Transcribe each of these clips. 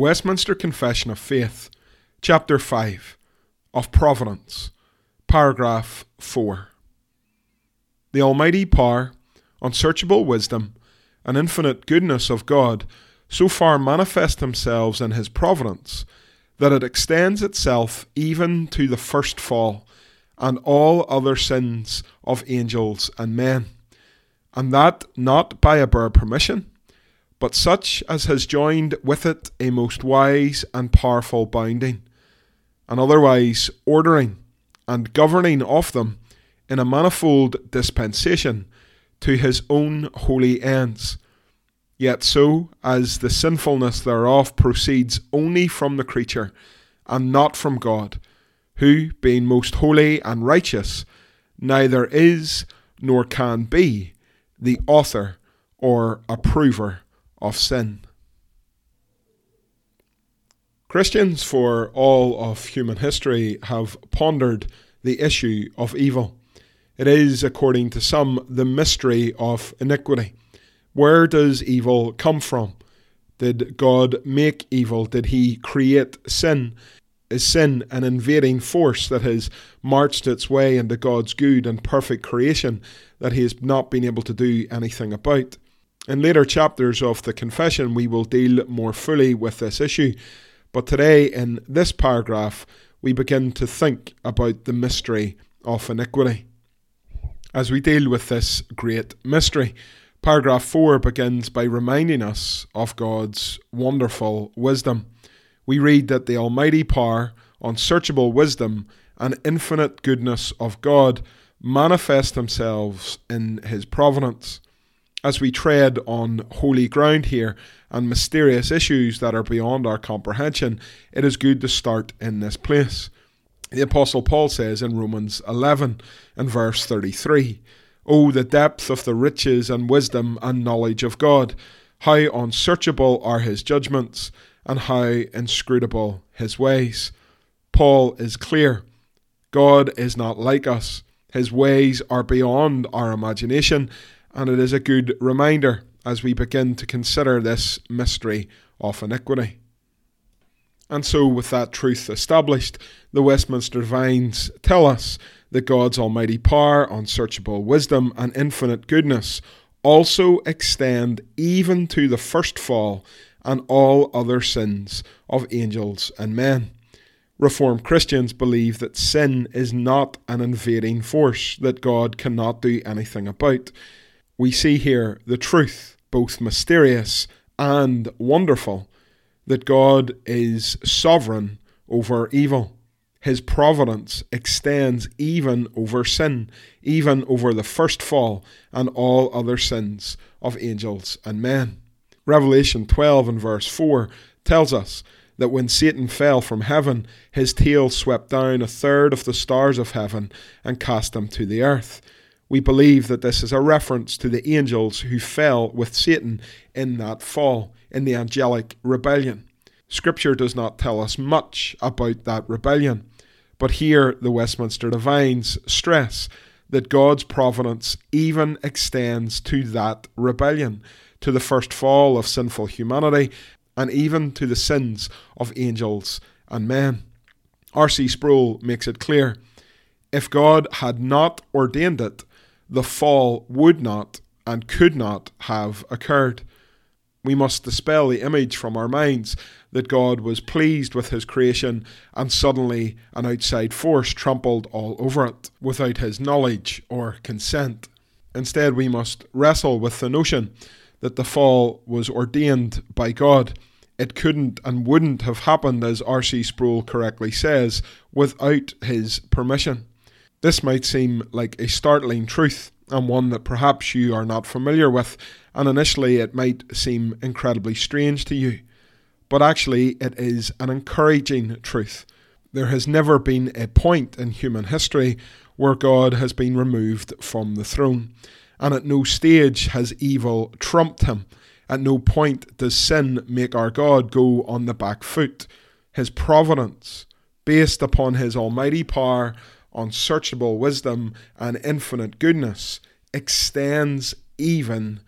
Westminster Confession of Faith, Chapter 5 of Providence, Paragraph 4. The Almighty power, unsearchable wisdom, and infinite goodness of God so far manifest themselves in His providence that it extends itself even to the first fall and all other sins of angels and men, and that not by a bare permission but such as has joined with it a most wise and powerful bounding, and otherwise ordering and governing of them in a manifold dispensation to his own holy ends. Yet so as the sinfulness thereof proceeds only from the creature, and not from God, who, being most holy and righteous, neither is nor can be the author or approver of sin. Christians for all of human history have pondered the issue of evil. It is, according to some, the mystery of iniquity. Where does evil come from? Did God make evil? Did He create sin? Is sin an invading force that has marched its way into God's good and perfect creation that He has not been able to do anything about? In later chapters of the Confession, we will deal more fully with this issue, but today, in this paragraph, we begin to think about the mystery of iniquity. As we deal with this great mystery, paragraph 4 begins by reminding us of God's wonderful wisdom. We read that the almighty power, unsearchable wisdom, and infinite goodness of God manifest themselves in His providence as we tread on holy ground here and mysterious issues that are beyond our comprehension, it is good to start in this place. The Apostle Paul says in Romans 11 and verse 33 Oh, the depth of the riches and wisdom and knowledge of God! How unsearchable are his judgments, and how inscrutable his ways. Paul is clear. God is not like us. His ways are beyond our imagination, and it is a good reminder as we begin to consider this mystery of iniquity. And so, with that truth established, the Westminster Divines tell us that God's almighty power, unsearchable wisdom, and infinite goodness also extend even to the first fall and all other sins of angels and men. Reformed Christians believe that sin is not an invading force that God cannot do anything about we see here the truth, both mysterious and wonderful, that God is sovereign over evil. His providence extends even over sin, even over the first fall and all other sins of angels and men. Revelation 12 and verse 4 tells us that when Satan fell from heaven, his tail swept down a third of the stars of heaven and cast them to the earth. We believe that this is a reference to the angels who fell with Satan in that fall, in the angelic rebellion. Scripture does not tell us much about that rebellion, but here the Westminster Divines stress that God's providence even extends to that rebellion, to the first fall of sinful humanity, and even to the sins of angels and men. R.C. Sproul makes it clear if God had not ordained it, the fall would not and could not have occurred. We must dispel the image from our minds that God was pleased with his creation and suddenly an outside force trampled all over it without his knowledge or consent. Instead, we must wrestle with the notion that the fall was ordained by God. It couldn't and wouldn't have happened, as R.C. Sproul correctly says, without his permission. This might seem like a startling truth and one that perhaps you are not familiar with, and initially it might seem incredibly strange to you. But actually, it is an encouraging truth. There has never been a point in human history where God has been removed from the throne, and at no stage has evil trumped him. At no point does sin make our God go on the back foot. His providence, based upon his almighty power, unsearchable wisdom, and infinite goodness, extends even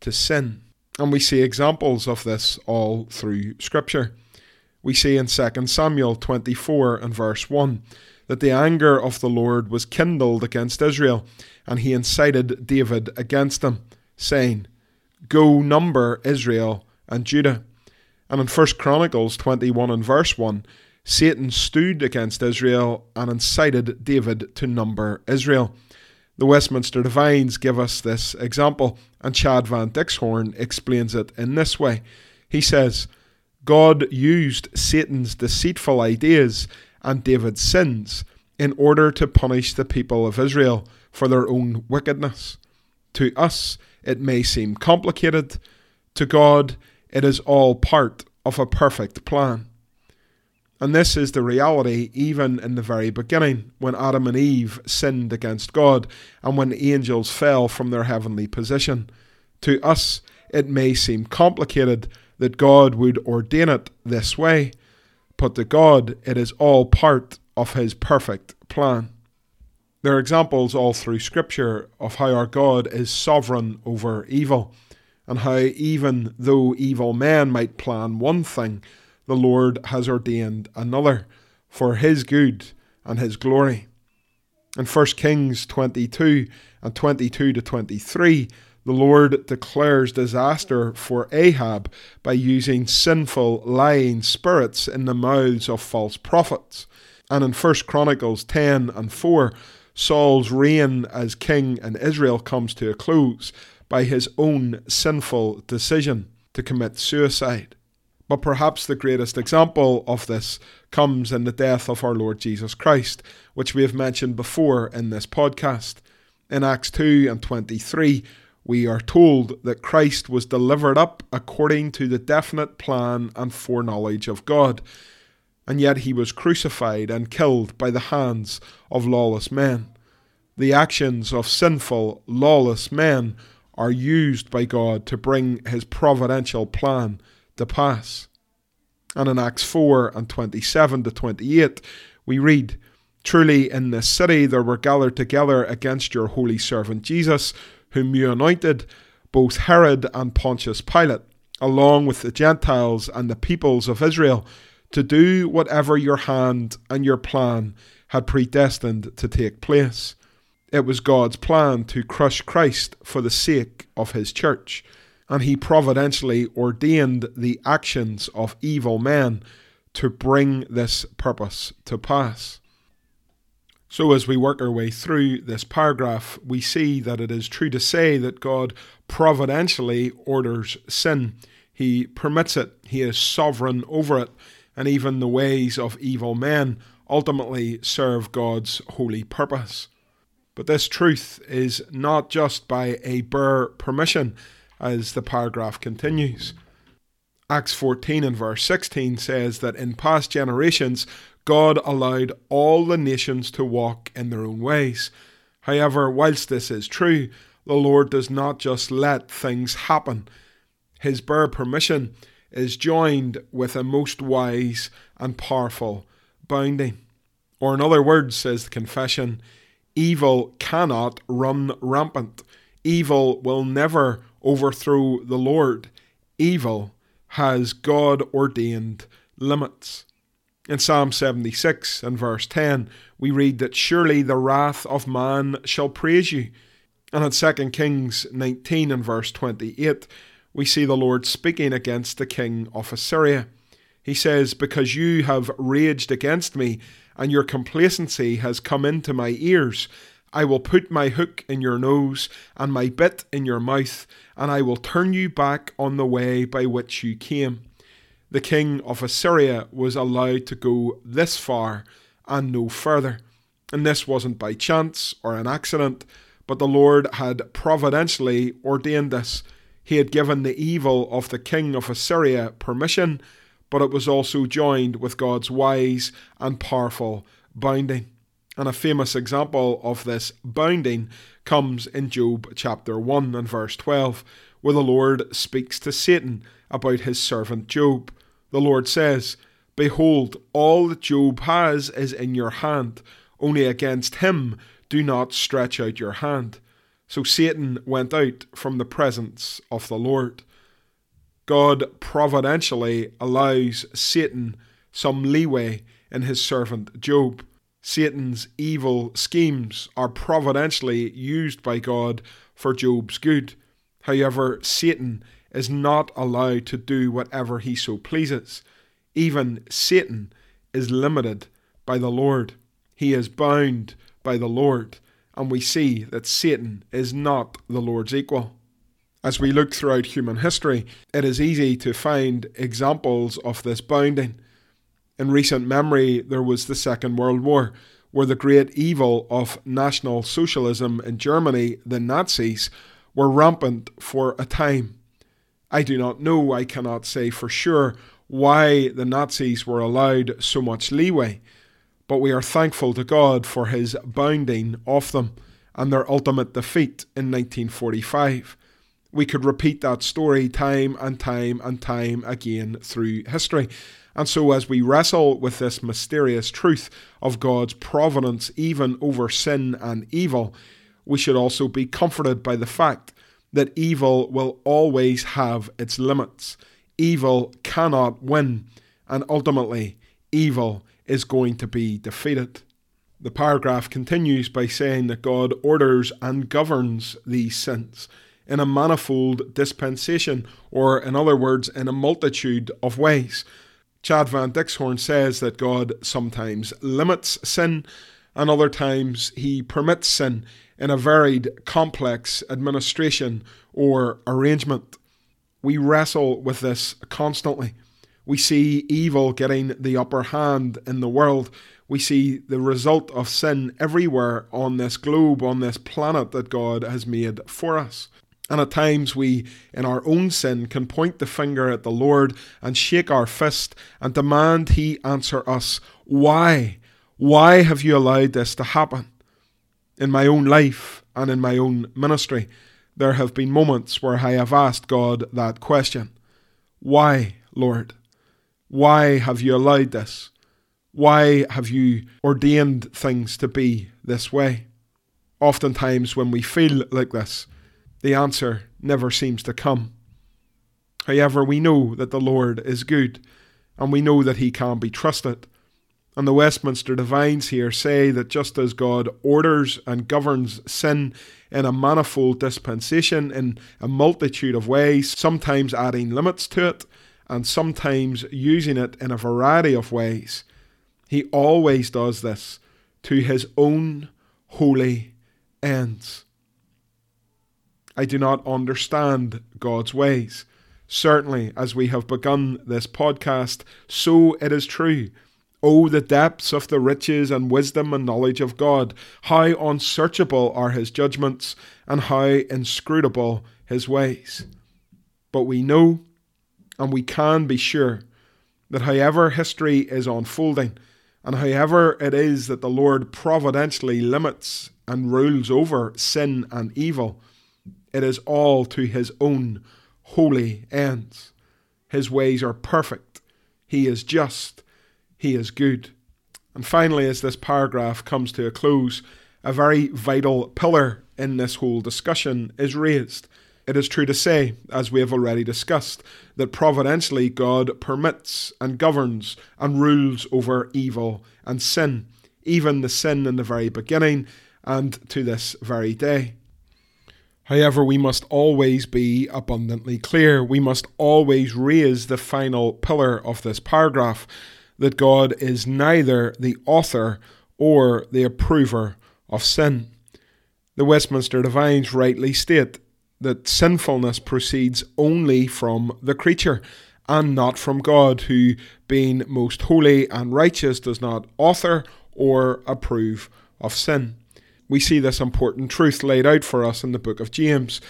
to sin. And we see examples of this all through Scripture. We see in 2 Samuel 24 and verse 1 that the anger of the Lord was kindled against Israel, and he incited David against them, saying, Go number Israel and Judah. And in 1 Chronicles 21 and verse 1, Satan stood against Israel and incited David to number Israel. The Westminster Divines give us this example, and Chad Van Dixhoorn explains it in this way. He says, God used Satan's deceitful ideas and David's sins in order to punish the people of Israel for their own wickedness. To us, it may seem complicated. To God, it is all part of a perfect plan. And this is the reality even in the very beginning, when Adam and Eve sinned against God and when angels fell from their heavenly position. To us, it may seem complicated that God would ordain it this way, but to God, it is all part of His perfect plan. There are examples all through Scripture of how our God is sovereign over evil, and how even though evil men might plan one thing, the Lord has ordained another for his good and his glory. In 1 Kings 22 and 22 to 23, the Lord declares disaster for Ahab by using sinful, lying spirits in the mouths of false prophets. And in 1 Chronicles 10 and 4, Saul's reign as king in Israel comes to a close by his own sinful decision to commit suicide. But perhaps the greatest example of this comes in the death of our Lord Jesus Christ, which we have mentioned before in this podcast. In Acts 2 and 23, we are told that Christ was delivered up according to the definite plan and foreknowledge of God, and yet he was crucified and killed by the hands of lawless men. The actions of sinful, lawless men are used by God to bring his providential plan to pass. And in Acts 4 and 27 to 28, we read, Truly in this city there were gathered together against your holy servant Jesus, whom you anointed, both Herod and Pontius Pilate, along with the Gentiles and the peoples of Israel, to do whatever your hand and your plan had predestined to take place. It was God's plan to crush Christ for the sake of his church and he providentially ordained the actions of evil men to bring this purpose to pass. So, as we work our way through this paragraph, we see that it is true to say that God providentially orders sin. He permits it, He is sovereign over it, and even the ways of evil men ultimately serve God's holy purpose. But this truth is not just by a bare permission as the paragraph continues. Acts 14 and verse 16 says that in past generations, God allowed all the nations to walk in their own ways. However, whilst this is true, the Lord does not just let things happen. His bare permission is joined with a most wise and powerful bounding. Or, in other words, says the confession, evil cannot run rampant. Evil will never overthrow the Lord. Evil has God ordained limits. In Psalm 76 and verse 10, we read that surely the wrath of man shall praise you. And in 2 Kings 19 and verse 28, we see the Lord speaking against the king of Assyria. He says, Because you have raged against me, and your complacency has come into my ears, I will put my hook in your nose and my bit in your mouth, and I will turn you back on the way by which you came. The king of Assyria was allowed to go this far and no further. And this wasn't by chance or an accident, but the Lord had providentially ordained this. He had given the evil of the king of Assyria permission, but it was also joined with God's wise and powerful bounding. And a famous example of this bounding comes in Job chapter 1 and verse 12, where the Lord speaks to Satan about his servant Job. The Lord says, Behold, all that Job has is in your hand, only against him do not stretch out your hand. So Satan went out from the presence of the Lord. God providentially allows Satan some leeway in his servant Job. Satan's evil schemes are providentially used by God for Job's good. However, Satan is not allowed to do whatever he so pleases. Even Satan is limited by the Lord. He is bound by the Lord, and we see that Satan is not the Lord's equal. As we look throughout human history, it is easy to find examples of this bounding. In recent memory, there was the Second World War, where the great evil of National Socialism in Germany, the Nazis, were rampant for a time. I do not know, I cannot say for sure why the Nazis were allowed so much leeway, but we are thankful to God for his bounding of them and their ultimate defeat in 1945. We could repeat that story time and time and time again through history. And so, as we wrestle with this mysterious truth of God's providence even over sin and evil, we should also be comforted by the fact that evil will always have its limits. Evil cannot win, and ultimately, evil is going to be defeated. The paragraph continues by saying that God orders and governs these sins in a manifold dispensation, or in other words, in a multitude of ways. Chad Van Dixhoorn says that God sometimes limits sin, and other times he permits sin in a varied, complex administration or arrangement. We wrestle with this constantly. We see evil getting the upper hand in the world. We see the result of sin everywhere on this globe, on this planet that God has made for us. And at times we, in our own sin, can point the finger at the Lord and shake our fist and demand He answer us. Why? Why have you allowed this to happen? In my own life and in my own ministry, there have been moments where I have asked God that question Why, Lord? Why have you allowed this? Why have you ordained things to be this way? Oftentimes, when we feel like this, the answer never seems to come. However, we know that the Lord is good, and we know that He can be trusted. And the Westminster Divines here say that just as God orders and governs sin in a manifold dispensation in a multitude of ways, sometimes adding limits to it, and sometimes using it in a variety of ways, He always does this to His own holy ends. I do not understand God's ways. Certainly, as we have begun this podcast, so it is true. Oh, the depths of the riches and wisdom and knowledge of God! How unsearchable are his judgments, and how inscrutable his ways. But we know, and we can be sure, that however history is unfolding, and however it is that the Lord providentially limits and rules over sin and evil, it is all to his own holy ends. His ways are perfect. He is just. He is good. And finally, as this paragraph comes to a close, a very vital pillar in this whole discussion is raised. It is true to say, as we have already discussed, that providentially God permits and governs and rules over evil and sin, even the sin in the very beginning and to this very day. However, we must always be abundantly clear. We must always raise the final pillar of this paragraph that God is neither the author or the approver of sin. The Westminster Divines rightly state that sinfulness proceeds only from the creature and not from God, who, being most holy and righteous, does not author or approve of sin. We see this important truth laid out for us in the book of James.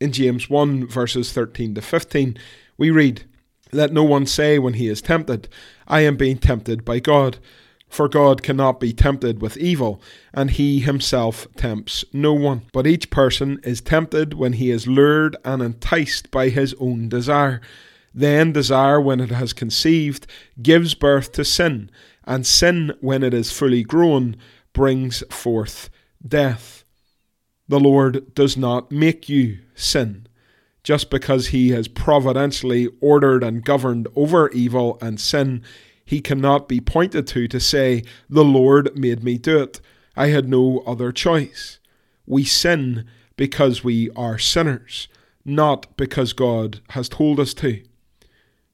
In James 1, verses 13 to 15, we read, Let no one say when he is tempted, I am being tempted by God. For God cannot be tempted with evil, and he himself tempts no one. But each person is tempted when he is lured and enticed by his own desire. Then desire, when it has conceived, gives birth to sin, and sin, when it is fully grown, brings forth death. The Lord does not make you sin. Just because he has providentially ordered and governed over evil and sin, he cannot be pointed to to say, The Lord made me do it. I had no other choice. We sin because we are sinners, not because God has told us to.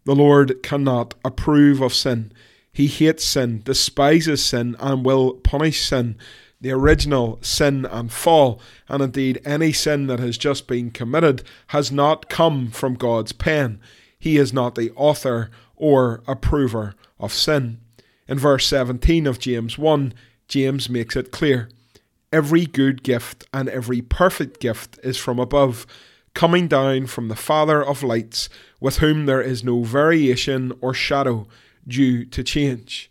The Lord cannot approve of sin. He hates sin, despises sin, and will punish sin. The original sin and fall, and indeed any sin that has just been committed, has not come from God's pen. He is not the author or approver of sin. In verse 17 of James 1, James makes it clear every good gift and every perfect gift is from above, coming down from the Father of lights, with whom there is no variation or shadow due to change.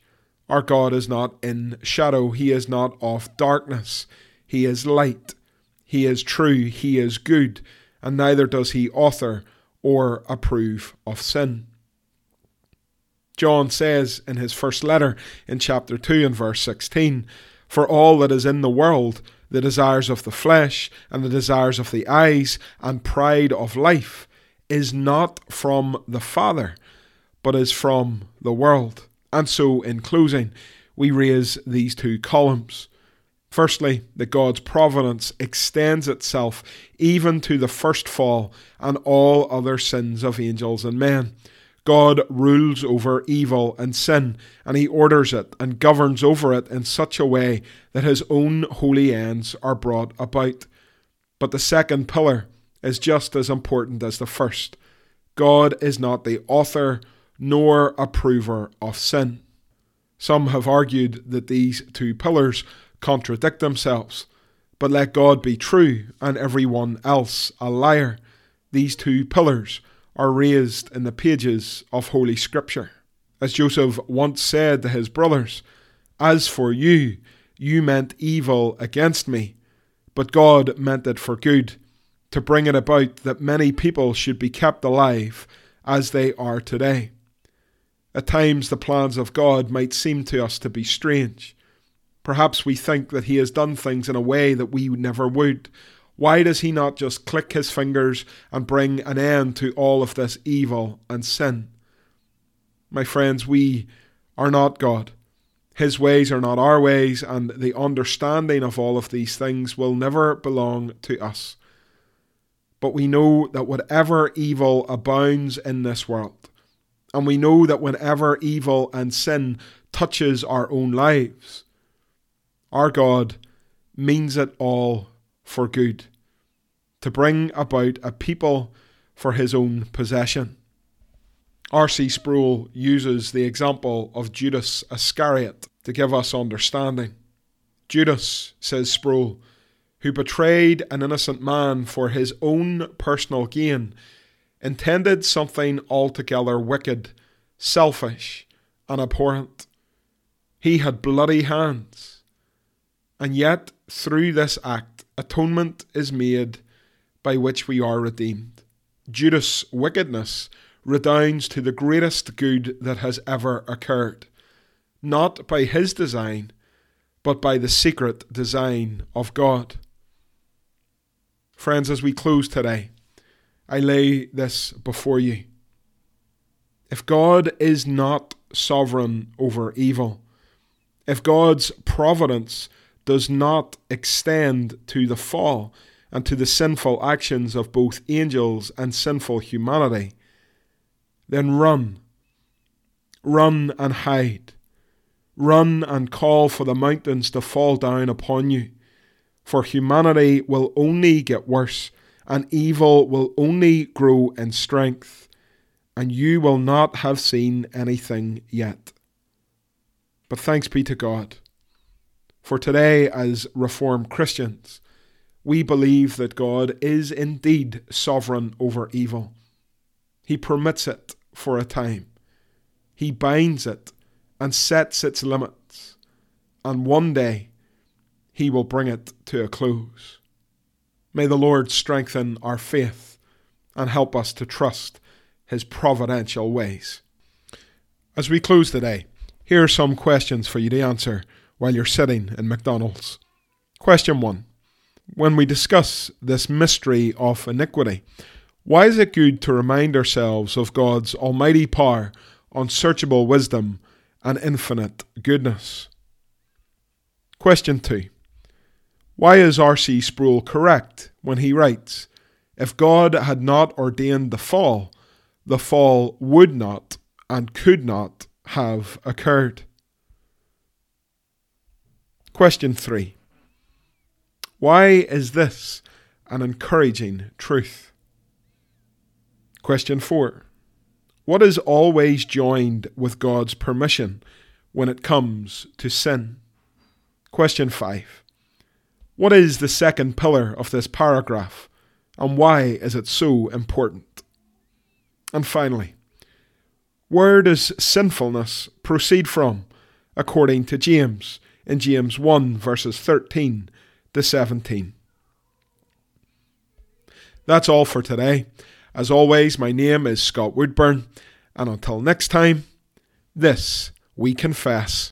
Our God is not in shadow, He is not of darkness, He is light, He is true, He is good, and neither does He author or approve of sin. John says in his first letter in chapter 2 and verse 16 For all that is in the world, the desires of the flesh, and the desires of the eyes, and pride of life, is not from the Father, but is from the world. And so, in closing, we raise these two columns. Firstly, that God's providence extends itself even to the first fall and all other sins of angels and men. God rules over evil and sin, and he orders it and governs over it in such a way that his own holy ends are brought about. But the second pillar is just as important as the first. God is not the author nor approver of sin. Some have argued that these two pillars contradict themselves, but let God be true and everyone else a liar. These two pillars are raised in the pages of Holy Scripture. As Joseph once said to his brothers, As for you, you meant evil against me, but God meant it for good, to bring it about that many people should be kept alive as they are today. At times, the plans of God might seem to us to be strange. Perhaps we think that He has done things in a way that we never would, why does he not just click his fingers and bring an end to all of this evil and sin? My friends, we are not God. His ways are not our ways, and the understanding of all of these things will never belong to us. But we know that whatever evil abounds in this world, and we know that whenever evil and sin touches our own lives, our God means it all for good to bring about a people for his own possession. R.C. Sproul uses the example of Judas Iscariot to give us understanding. Judas, says Sproul, who betrayed an innocent man for his own personal gain, intended something altogether wicked, selfish, and abhorrent. He had bloody hands. And yet, through this act, atonement is made by which we are redeemed. Judas' wickedness redounds to the greatest good that has ever occurred, not by his design, but by the secret design of God. Friends, as we close today, I lay this before you. If God is not sovereign over evil, if God's providence does not extend to the fall, and to the sinful actions of both angels and sinful humanity, then run. Run and hide. Run and call for the mountains to fall down upon you. For humanity will only get worse, and evil will only grow in strength, and you will not have seen anything yet. But thanks be to God. For today, as Reformed Christians, we believe that God is indeed sovereign over evil. He permits it for a time, He binds it and sets its limits, and one day He will bring it to a close. May the Lord strengthen our faith and help us to trust His providential ways. As we close today, here are some questions for you to answer while you're sitting in McDonald's. Question 1 when we discuss this mystery of iniquity, why is it good to remind ourselves of God's almighty power, unsearchable wisdom, and infinite goodness? Question 2. Why is R.C. Sproul correct when he writes, If God had not ordained the fall, the fall would not and could not have occurred? Question 3. Why is this an encouraging truth? Question 4. What is always joined with God's permission when it comes to sin? Question 5. What is the second pillar of this paragraph and why is it so important? And finally, where does sinfulness proceed from according to James in James 1 verses 13 to 17. That's all for today. As always, my name is Scott Woodburn, and until next time, this we confess.